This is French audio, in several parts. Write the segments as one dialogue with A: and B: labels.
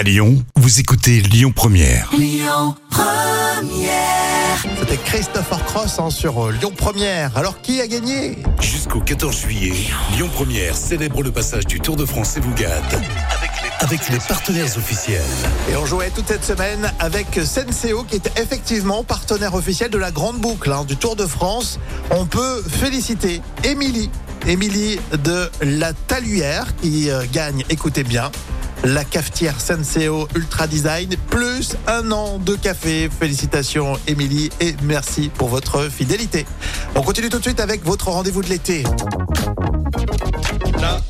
A: À Lyon, vous écoutez Lyon Première.
B: C'était Christopher Cross hein, sur euh, Lyon Première. Alors qui a gagné?
A: Jusqu'au 14 juillet, Lyon Première célèbre le passage du Tour de France et avec les, avec les partenaires officiels.
B: Et on jouait toute cette semaine avec Senseo qui est effectivement partenaire officiel de la grande boucle hein, du Tour de France. On peut féliciter Émilie, Émilie de la Taluère qui euh, gagne, écoutez bien, la cafetière Senseo Ultra Design, plus un an de café. Félicitations Émilie et merci pour votre fidélité. On continue tout de suite avec votre rendez-vous de l'été. Là,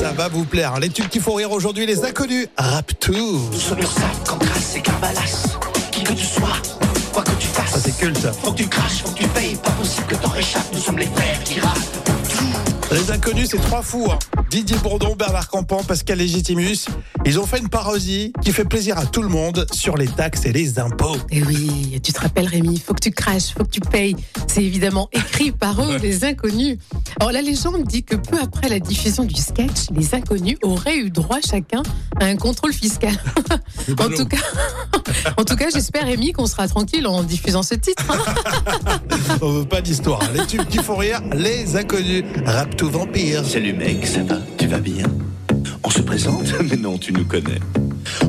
B: ça va vous plaire. Les tubes qui font rire aujourd'hui, les inconnus. Rap Tour.
C: Sur Ursac, Cancras et Carbalas. Qui que tu sois, quoi que tu
B: Ça
C: fasses.
B: c'est culte.
C: Faut que tu craches, faut que tu payes. Pas possible que t'en réchappes. Nous sommes les frères qui rappent.
B: Les inconnus, c'est trois fous. hein. Didier Bourdon, Bernard Campan, Pascal Légitimus. Ils ont fait une parodie qui fait plaisir à tout le monde sur les taxes et les impôts.
D: Et Eh oui, tu te rappelles Rémi, faut que tu craches, faut que tu payes. C'est évidemment écrit par eux, les inconnus. Alors la légende dit que peu après la diffusion du sketch, les inconnus auraient eu droit chacun à un contrôle fiscal. en tout cas, en tout cas, j'espère Rémi qu'on sera tranquille en diffusant ce titre. hein.
B: On veut pas d'histoire. hein. Les tubes qui font rire, les inconnus. Rap tout vampire.
C: Salut mec, ça va? Tu vas bien? On se présente? Mais non, tu nous connais.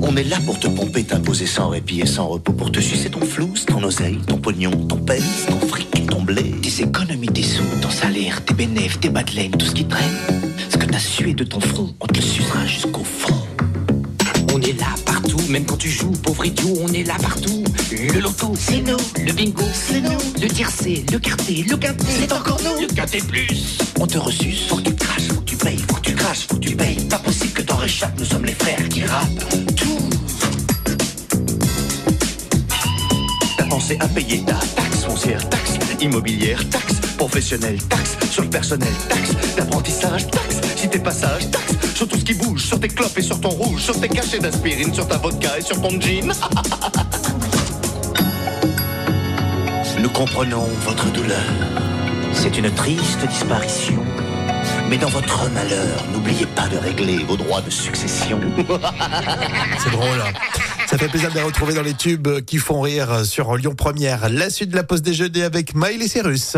C: On est là pour te pomper, t'imposer sans répit et sans repos, pour te sucer ton flouze, ton oseille, ton pognon, ton pèse, ton fric, ton blé, tes économies, tes sous, ton salaire, tes bénéfices, tes bas de laine, tout ce qui traîne. Ce que t'as sué de ton front, on te le sucera jusqu'au fond. On est là même quand tu joues, pauvre idiot, on est là partout. Le loto, c'est nous. Le bingo, c'est nous. Le tiercé, le quarté, le quintet, c'est encore nous. Le quintet plus. On te reçuce, faut que tu craches, faut que tu payes, faut que tu craches, faut que tu payes. Pas possible que t'en réchappes, nous sommes les frères qui rappent. Tout. T'as pensé à payer ta taxe foncière, taxe immobilière, taxe professionnelle, taxe sur le personnel, taxe d'apprentissage, taxe si t'es passage, taxe sur tout ce qui bouge, sur tes clopes et sur ton rouge, sur tes cachets d'aspirine, sur ta vodka et sur ton jean. Nous comprenons votre douleur. C'est une triste disparition. Mais dans votre malheur, n'oubliez pas de régler vos droits de succession.
B: C'est drôle. hein. Ça fait plaisir de les retrouver dans les tubes qui font rire sur Lyon Première. La suite de la pause déjeuner avec Miley Cyrus.